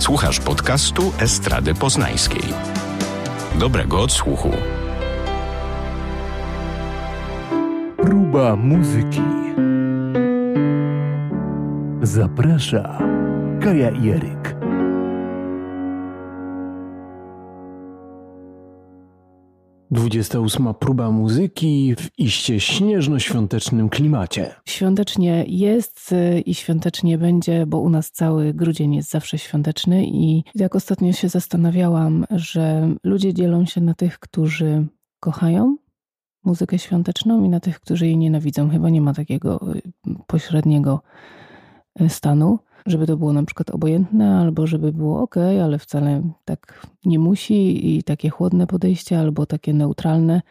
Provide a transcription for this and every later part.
Słuchasz podcastu Estrady Poznańskiej. Dobrego odsłuchu. Próba muzyki. Zaprasza Kaja Jeryk. 28. próba muzyki w iście śnieżno-świątecznym klimacie. Świątecznie jest y, i świątecznie będzie, bo u nas cały grudzień jest zawsze świąteczny i jak ostatnio się zastanawiałam, że ludzie dzielą się na tych, którzy kochają muzykę świąteczną i na tych, którzy jej nienawidzą. Chyba nie ma takiego y, pośredniego y, stanu żeby to było na przykład obojętne, albo żeby było ok, ale wcale tak nie musi i takie chłodne podejście, albo takie neutralne.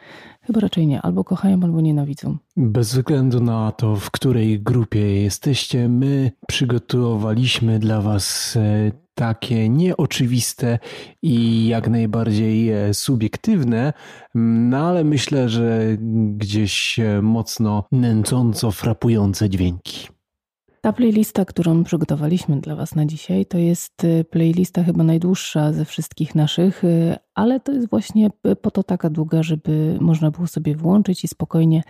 Chyba raczej nie. Albo kochają, albo nienawidzą. Bez względu na to, w której grupie jesteście, my przygotowaliśmy dla Was e, takie nieoczywiste i jak najbardziej e, subiektywne, no ale myślę, że gdzieś e, mocno nęcąco frapujące dźwięki. Ta playlista, którą przygotowaliśmy dla Was na dzisiaj, to jest y, playlista chyba najdłuższa ze wszystkich naszych, y, ale to jest właśnie po to taka długa, żeby można było sobie włączyć i spokojnie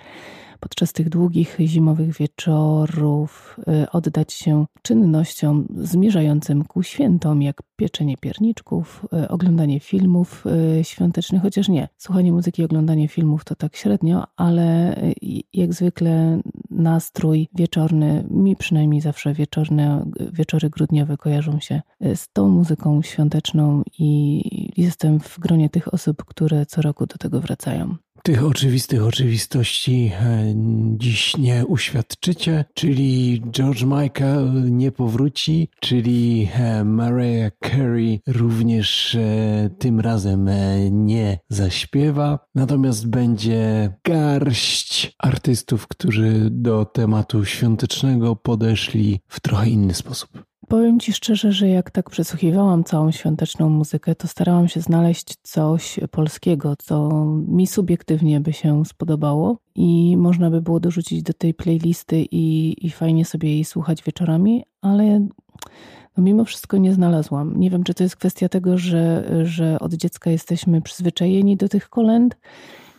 podczas tych długich zimowych wieczorów y, oddać się czynnościom zmierzającym ku świętom, jak pieczenie pierniczków, y, oglądanie filmów y, świątecznych, chociaż nie, słuchanie muzyki, oglądanie filmów to tak średnio, ale jak zwykle nastrój wieczorny, mi przynajmniej zawsze wieczorne, wieczory grudniowe kojarzą się z tą muzyką świąteczną i jestem w gronie tych osób, które co roku do tego wracają. Tych oczywistych oczywistości e, dziś nie uświadczycie, czyli George Michael nie powróci, czyli e, Mariah Carey również e, tym razem nie zaśpiewa, natomiast będzie garść artystów, którzy do tematu świątecznego podeszli w trochę inny sposób. Powiem Ci szczerze, że jak tak przesłuchiwałam całą świąteczną muzykę, to starałam się znaleźć coś polskiego, co mi subiektywnie by się spodobało i można by było dorzucić do tej playlisty i, i fajnie sobie jej słuchać wieczorami, ale no mimo wszystko nie znalazłam. Nie wiem, czy to jest kwestia tego, że, że od dziecka jesteśmy przyzwyczajeni do tych kolęd,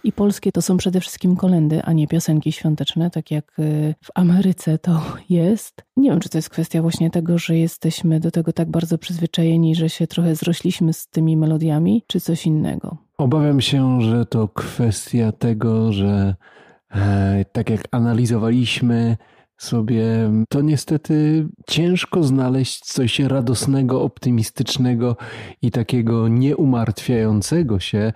i polskie to są przede wszystkim kolendy, a nie piosenki świąteczne, tak jak y, w Ameryce to jest. Nie wiem, czy to jest kwestia właśnie tego, że jesteśmy do tego tak bardzo przyzwyczajeni, że się trochę zrośliśmy z tymi melodiami, czy coś innego. Obawiam się, że to kwestia tego, że e, tak jak analizowaliśmy, sobie, to niestety ciężko znaleźć coś radosnego, optymistycznego i takiego nieumartwiającego się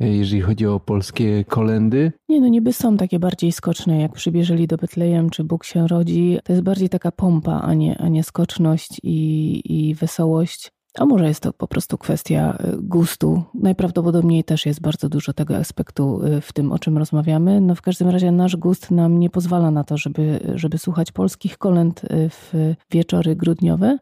jeżeli chodzi o polskie kolendy? Nie, no niby są takie bardziej skoczne, jak przybierzeli do Betlejem, czy Bóg się rodzi. To jest bardziej taka pompa, a nie, a nie skoczność i, i wesołość. A może jest to po prostu kwestia y, gustu. Najprawdopodobniej też jest bardzo dużo tego aspektu y, w tym, o czym rozmawiamy. No w każdym razie nasz gust nam nie pozwala na to, żeby, żeby słuchać polskich kolęd y, w wieczory grudniowe.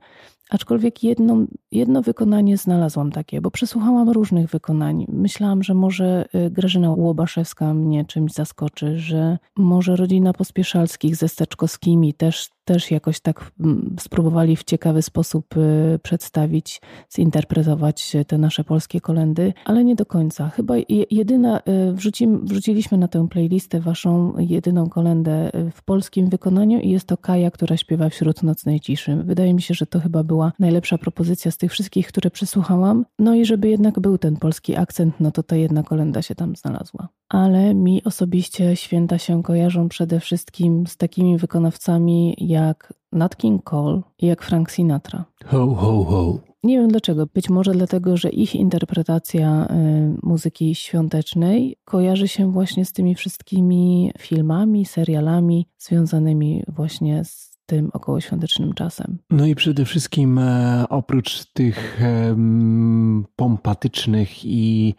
Aczkolwiek jedno, jedno wykonanie znalazłam takie, bo przesłuchałam różnych wykonań. Myślałam, że może y, Grażyna Łobaszewska mnie czymś zaskoczy, że może rodzina Pospieszalskich ze Steczkowskimi też też jakoś tak mm, spróbowali w ciekawy sposób y, przedstawić, zinterpretować te nasze polskie kolendy, ale nie do końca. Chyba jedyna, y, wrzuci, wrzuciliśmy na tę playlistę waszą jedyną kolendę y, w polskim wykonaniu i jest to Kaja, która śpiewa wśród nocnej ciszy. Wydaje mi się, że to chyba była najlepsza propozycja z tych wszystkich, które przesłuchałam. No i żeby jednak był ten polski akcent, no to ta jedna kolenda się tam znalazła. Ale mi osobiście święta się kojarzą przede wszystkim z takimi wykonawcami jak Nat King Cole i jak Frank Sinatra. Ho, ho, ho. Nie wiem dlaczego. Być może dlatego, że ich interpretacja y, muzyki świątecznej kojarzy się właśnie z tymi wszystkimi filmami, serialami związanymi właśnie z tym okołoświątecznym czasem. No i przede wszystkim e, oprócz tych pompatycznych i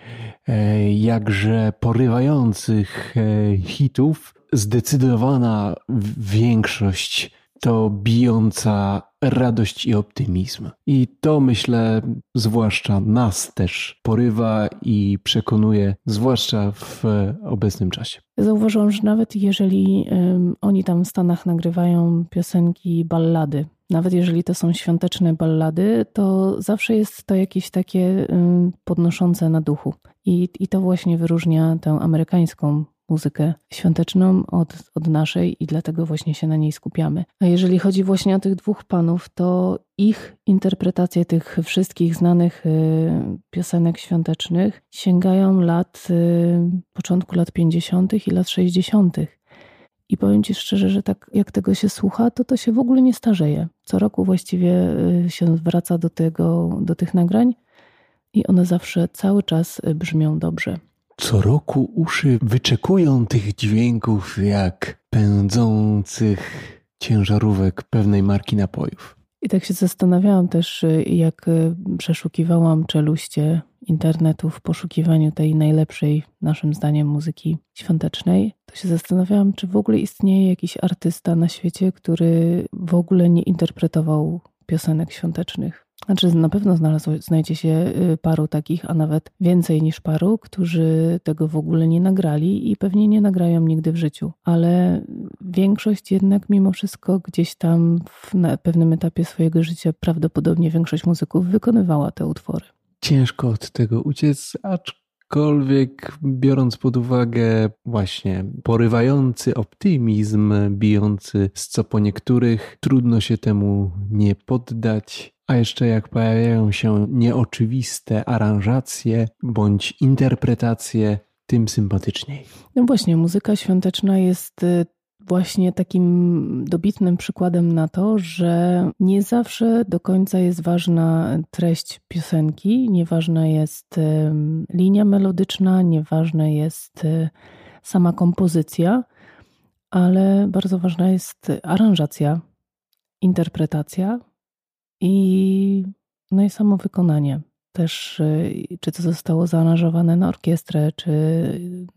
e, jakże porywających e, hitów, zdecydowana większość to bijąca radość i optymizm. I to myślę, zwłaszcza nas też porywa i przekonuje, zwłaszcza w obecnym czasie. Zauważyłam, że nawet jeżeli um, oni tam w Stanach nagrywają piosenki, ballady, nawet jeżeli to są świąteczne ballady, to zawsze jest to jakieś takie podnoszące na duchu. I, i to właśnie wyróżnia tę amerykańską muzykę świąteczną od, od naszej i dlatego właśnie się na niej skupiamy. A jeżeli chodzi właśnie o tych dwóch panów, to ich interpretacje tych wszystkich znanych y, piosenek świątecznych sięgają lat, y, początku lat 50. i lat 60. I powiem Ci szczerze, że tak jak tego się słucha, to to się w ogóle nie starzeje. Co roku właściwie y, się wraca do, tego, do tych nagrań i one zawsze cały czas brzmią dobrze. Co roku uszy wyczekują tych dźwięków jak pędzących ciężarówek pewnej marki napojów. I tak się zastanawiałam też, jak przeszukiwałam czeluście internetu w poszukiwaniu tej najlepszej, naszym zdaniem, muzyki świątecznej, to się zastanawiałam, czy w ogóle istnieje jakiś artysta na świecie, który w ogóle nie interpretował piosenek świątecznych. Znaczy, na pewno znalazło, znajdzie się y, paru takich, a nawet więcej niż paru, którzy tego w ogóle nie nagrali i pewnie nie nagrają nigdy w życiu. Ale większość jednak, mimo wszystko, gdzieś tam w, na pewnym etapie swojego życia, prawdopodobnie większość muzyków wykonywała te utwory. Ciężko od tego uciec, aczkolwiek biorąc pod uwagę właśnie porywający optymizm, bijący z co po niektórych, trudno się temu nie poddać a jeszcze jak pojawiają się nieoczywiste aranżacje bądź interpretacje, tym sympatyczniej. No właśnie, muzyka świąteczna jest y, właśnie takim dobitnym przykładem na to, że nie zawsze do końca jest ważna treść piosenki, nieważna jest linia melodyczna, nieważna jest y, sama kompozycja, ale bardzo ważna jest aranżacja, interpretacja, i, no i samo wykonanie. Też, y, czy to zostało zaaranżowane na orkiestrę, czy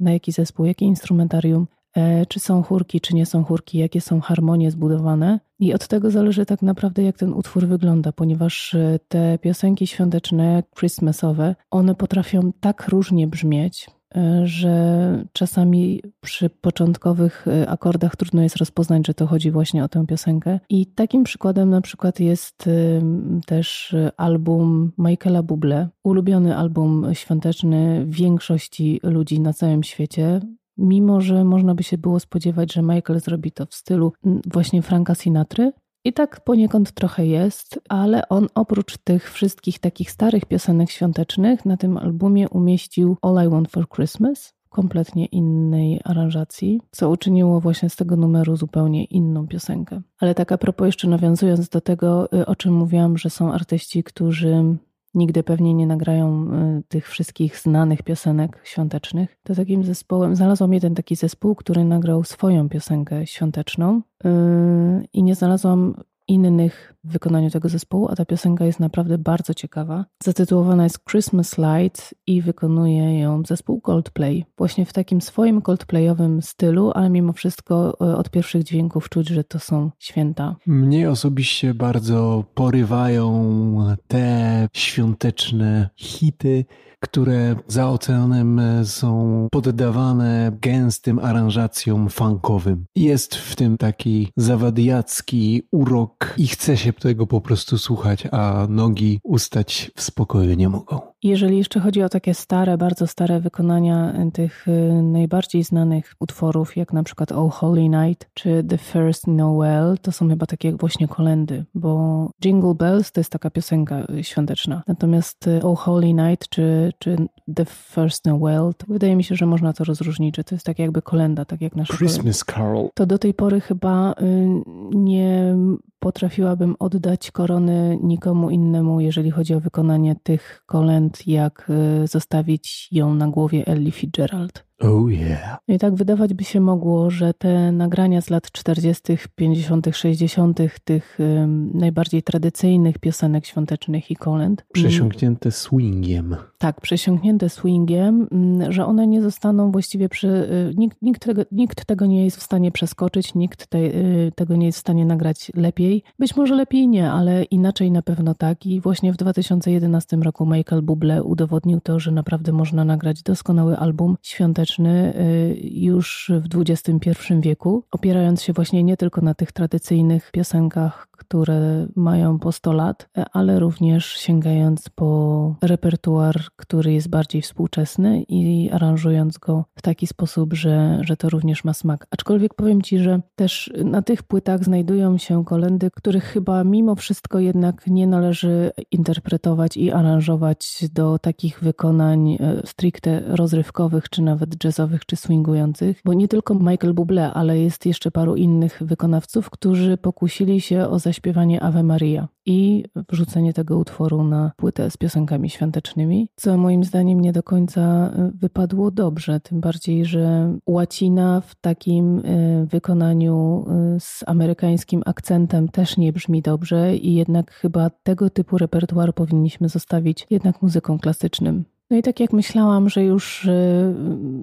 na jaki zespół, jakie instrumentarium, e, czy są chórki, czy nie są chórki, jakie są harmonie zbudowane. I od tego zależy tak naprawdę, jak ten utwór wygląda, ponieważ y, te piosenki świąteczne, Christmasowe, one potrafią tak różnie brzmieć, że czasami przy początkowych e, akordach trudno jest rozpoznać, że to chodzi właśnie o tę piosenkę. I takim przykładem na przykład jest też album Michaela Bublé, ulubiony album świąteczny większości ludzi na całym świecie. Mimo, że można by się było spodziewać, że Michael zrobi to w stylu właśnie Franka Sinatry, i tak poniekąd trochę jest, ale on oprócz tych wszystkich takich starych piosenek świątecznych na tym albumie umieścił All I Want for Christmas w kompletnie innej aranżacji, co uczyniło właśnie z tego numeru zupełnie inną piosenkę. Ale tak a propos jeszcze nawiązując do tego, y, o czym mówiłam, że są artyści, którzy nigdy pewnie nie nagrają y, tych wszystkich znanych piosenek świątecznych, to takim zespołem znalazłam jeden taki zespół, który nagrał swoją piosenkę świąteczną y, i nie znalazłam innych w wykonaniu tego zespołu, a ta piosenka jest naprawdę bardzo ciekawa. Zatytułowana jest Christmas Light i wykonuje ją zespół Coldplay. Właśnie w takim swoim Coldplayowym stylu, ale mimo wszystko e, od pierwszych dźwięków czuć, że to są święta. Mnie osobiście bardzo porywają te świąteczne hity, które za oceanem są poddawane gęstym aranżacjom funkowym. Jest w tym taki zawadiacki urok i chce się tego po prostu słuchać, a nogi ustać w spokoju nie mogą. Jeżeli jeszcze chodzi o takie stare, bardzo stare wykonania tych y, najbardziej znanych utworów, jak na przykład Oh Holy Night czy The First Noel, to są chyba takie właśnie kolendy, bo Jingle Bells to jest taka piosenka świąteczna. Natomiast Oh Holy Night czy, czy The First Noel, to wydaje mi się, że można to rozróżnić, że to jest tak jakby kolenda, tak jak nasz Christmas Carol. To do tej pory chyba nie potrafiłabym oddać korony nikomu innemu, jeżeli chodzi o wykonanie tych kolęd, jak y, zostawić ją na głowie Ellie Fitzgerald. Oh yeah. I tak wydawać by się mogło, że te nagrania z lat 40., 50., 60., tych najbardziej tradycyjnych piosenek świątecznych i kolęd. Mm, przesiąknięte swingiem. Tak, przesiąknięte swingiem, mm, że one nie zostaną właściwie przy. Y, nikt, nikt, tego, nikt tego nie jest w stanie przeskoczyć, nikt te, y, tego nie jest w stanie nagrać lepiej. Być może lepiej nie, ale inaczej na pewno tak. I właśnie w 2011 roku Michael Bublé udowodnił to, że naprawdę można nagrać doskonały album świąteczny Y, już w XXI wieku, opierając się właśnie nie tylko na tych tradycyjnych piosenkach, które mają po 100 lat, ale również sięgając po repertuar, który jest bardziej współczesny i aranżując go w taki sposób, że, że to również ma smak. Aczkolwiek powiem Ci, że też na tych płytach znajdują się kolendy, których chyba mimo wszystko jednak nie należy interpretować i aranżować do takich wykonań e, stricte rozrywkowych, czy nawet jazzowych, czy swingujących, bo nie tylko Michael Bublé, ale jest jeszcze paru innych wykonawców, którzy pokusili się o zaśpiewanie Ave Maria i wrzucenie tego utworu na płytę z piosenkami świątecznymi, co moim zdaniem nie do końca e, wypadło dobrze, tym bardziej, że łacina w takim e, wykonaniu e, z amerykańskim akcentem też nie brzmi dobrze i jednak chyba tego typu repertuar powinniśmy zostawić jednak muzyką klasycznym. No i tak jak myślałam, że już y,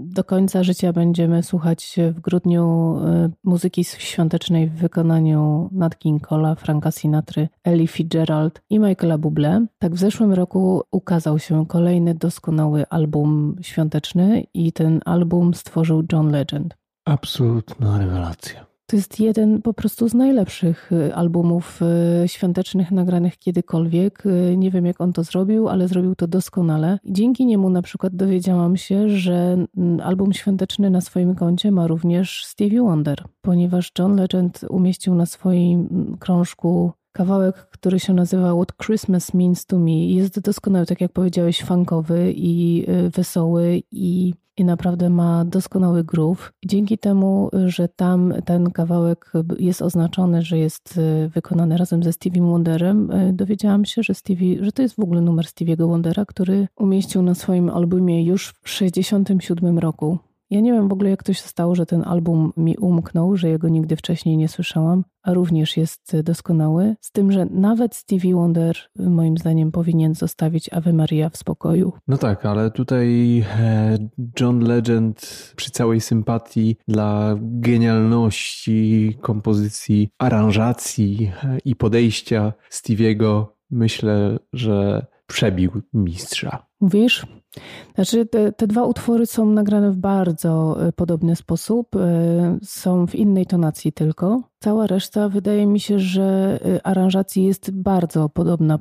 do końca życia będziemy słuchać w grudniu y, muzyki świątecznej w wykonaniu Nat King Franka Sinatry, Ellie Fitzgerald i Michaela Bublé, tak w zeszłym roku ukazał się kolejny doskonały album świąteczny i ten album stworzył John Legend. Absolutna rewelacja. To jest jeden po prostu z najlepszych y, albumów y, świątecznych nagranych kiedykolwiek. Y, nie wiem, jak on to zrobił, ale zrobił to doskonale. Dzięki niemu na przykład dowiedziałam się, że album świąteczny na swoim koncie ma również Stevie Wonder, ponieważ John Legend umieścił na swoim krążku kawałek, który się nazywa What Christmas Means to Me. Jest doskonały, tak jak powiedziałeś, funkowy i wesoły i i naprawdę ma doskonały groove. Dzięki temu, że tam ten kawałek jest oznaczony, że jest e, wykonany razem ze Stevie Wonderem, e, dowiedziałam się, że, Stevie, że to jest w ogóle numer Stevie'ego Wondera, który umieścił na swoim albumie już w 1967 roku. Ja nie wiem w ogóle, jak to się stało, że ten album mi umknął, że jego nigdy wcześniej nie słyszałam, a również jest doskonały. Z tym, że nawet Stevie Wonder, moim zdaniem, powinien zostawić Ave Maria w spokoju. No tak, ale tutaj e, John Legend, przy całej sympatii dla genialności kompozycji, aranżacji e, i podejścia Stevie'ego, myślę, że przebił mistrza. Mówisz? Znaczy, te, te, dwa utwory są nagrane w bardzo e, podobny sposób, e, są w innej tonacji tylko. Cała reszta wydaje mi się, że e, aranżacji jest bardzo podobna.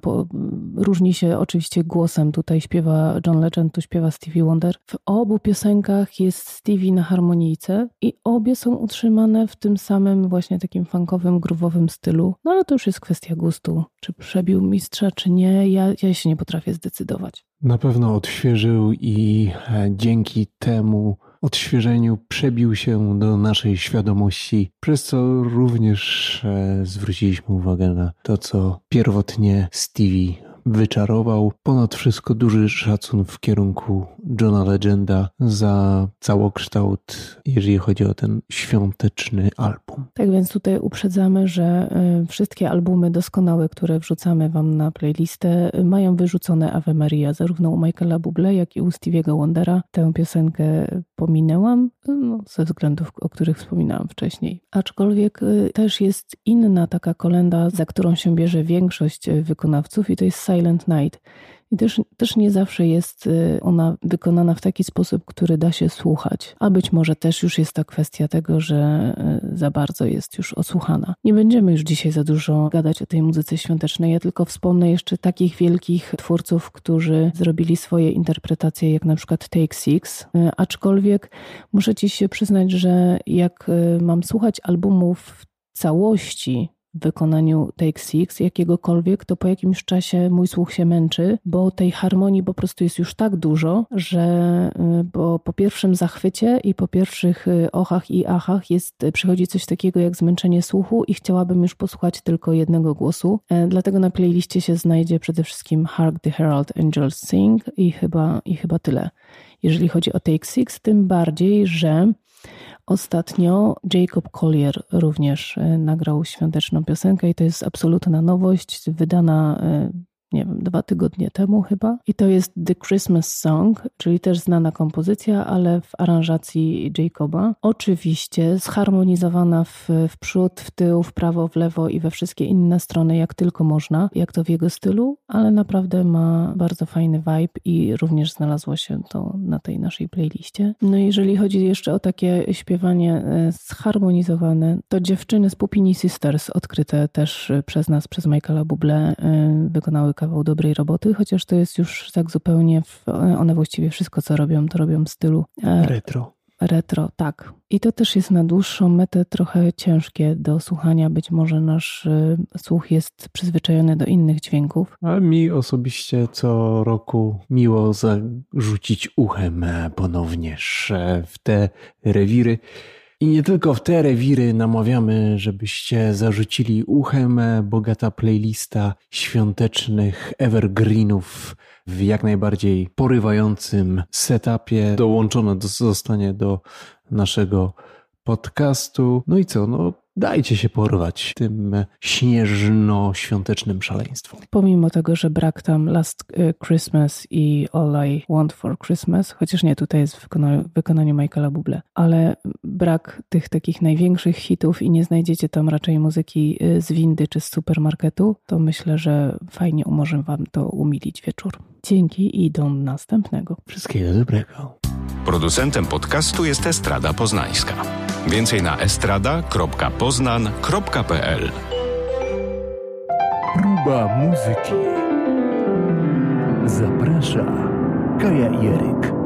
Różni się oczywiście głosem. Tutaj śpiewa John Legend, tu śpiewa Stevie Wonder. W obu piosenkach jest Stevie na harmonijce i obie są utrzymane w tym samym właśnie takim funkowym, growowym stylu. No ale to już jest kwestia gustu. Czy przebił mistrza, czy nie, ja, ja się nie potrafię zdecydować. Na pewno odświeżył i e, dzięki temu odświeżeniu przebił się do naszej świadomości, przez co również e, zwróciliśmy uwagę na to, co pierwotnie Stevie wyczarował. Ponad wszystko duży szacun w kierunku Johna Legenda za całokształt, jeżeli chodzi o ten świąteczny album. Tak więc tutaj uprzedzamy, że y, wszystkie albumy doskonałe, które wrzucamy Wam na playlistę, mają wyrzucone Ave Maria, zarówno u Michaela Bublé, jak i u Stevie'ego Wondera. Tę piosenkę pominęłam no, ze względów, o których wspominałam wcześniej. Aczkolwiek y, też jest inna taka kolenda, za którą się bierze większość y, wykonawców i to jest Silent Night. I też, też nie zawsze jest y, ona wykonana w taki sposób, który da się słuchać. A być może też już jest to kwestia tego, że y, za bardzo jest już osłuchana. Nie będziemy już dzisiaj za dużo gadać o tej muzyce świątecznej. Ja tylko wspomnę jeszcze takich wielkich twórców, którzy zrobili swoje interpretacje, jak na przykład Take Six. Y, aczkolwiek muszę ci się przyznać, że jak mam słuchać albumów w całości, w wykonaniu Take Six, jakiegokolwiek, to po jakimś czasie mój słuch się męczy, bo tej harmonii po prostu jest już tak dużo, że y, bo po pierwszym zachwycie i po pierwszych y, ochach i achach jest, przychodzi coś takiego jak zmęczenie słuchu i chciałabym już posłuchać tylko jednego głosu. E, dlatego na playliście się znajdzie przede wszystkim Hark the Herald Angels Sing i chyba, i chyba tyle. Jeżeli chodzi o Take Six, tym bardziej, że Ostatnio Jacob Collier również e, nagrał świąteczną piosenkę i to jest absolutna nowość, wydana e, nie wiem, dwa tygodnie temu chyba. I to jest The Christmas Song, czyli też znana kompozycja, ale w aranżacji Jacoba. Oczywiście zharmonizowana w, w przód, w tył, w prawo, w lewo i we wszystkie inne strony, jak tylko można, jak to w jego stylu, ale naprawdę ma bardzo fajny vibe i również znalazło się to na tej naszej playliście. No jeżeli chodzi jeszcze o takie śpiewanie e, zharmonizowane, to dziewczyny z Pupini Sisters, odkryte też przez nas, przez Michaela Bublé, e, wykonały kawał dobrej roboty, chociaż to jest już tak zupełnie, w, one właściwie wszystko co robią, to robią w stylu e, retro. Retro, tak. I to też jest na dłuższą metę trochę ciężkie do słuchania. Być może nasz y, słuch jest przyzwyczajony do innych dźwięków. A mi osobiście co roku miło zarzucić uchem ponownież w te rewiry. I nie tylko w te rewiry namawiamy, żebyście zarzucili uchem bogata playlista świątecznych evergreenów w jak najbardziej porywającym setupie. Dołączone zostanie do naszego podcastu. No i co? No, dajcie się porwać tym śnieżno-świątecznym szaleństwom. Pomimo tego, że brak tam Last y, Christmas i All I Want for Christmas, chociaż nie, tutaj jest w wykonaniu, wykonaniu Michaela Bublé, ale brak tych takich największych hitów i nie znajdziecie tam raczej muzyki y, z windy czy z supermarketu, to myślę, że fajnie umoże wam to umilić wieczór. Dzięki i do następnego. Wszystkiego dobrego. Producentem podcastu jest Estrada Poznańska. Więcej na estrada.poznan.pl Próba muzyki. Zaprasza Kaja Jeryk.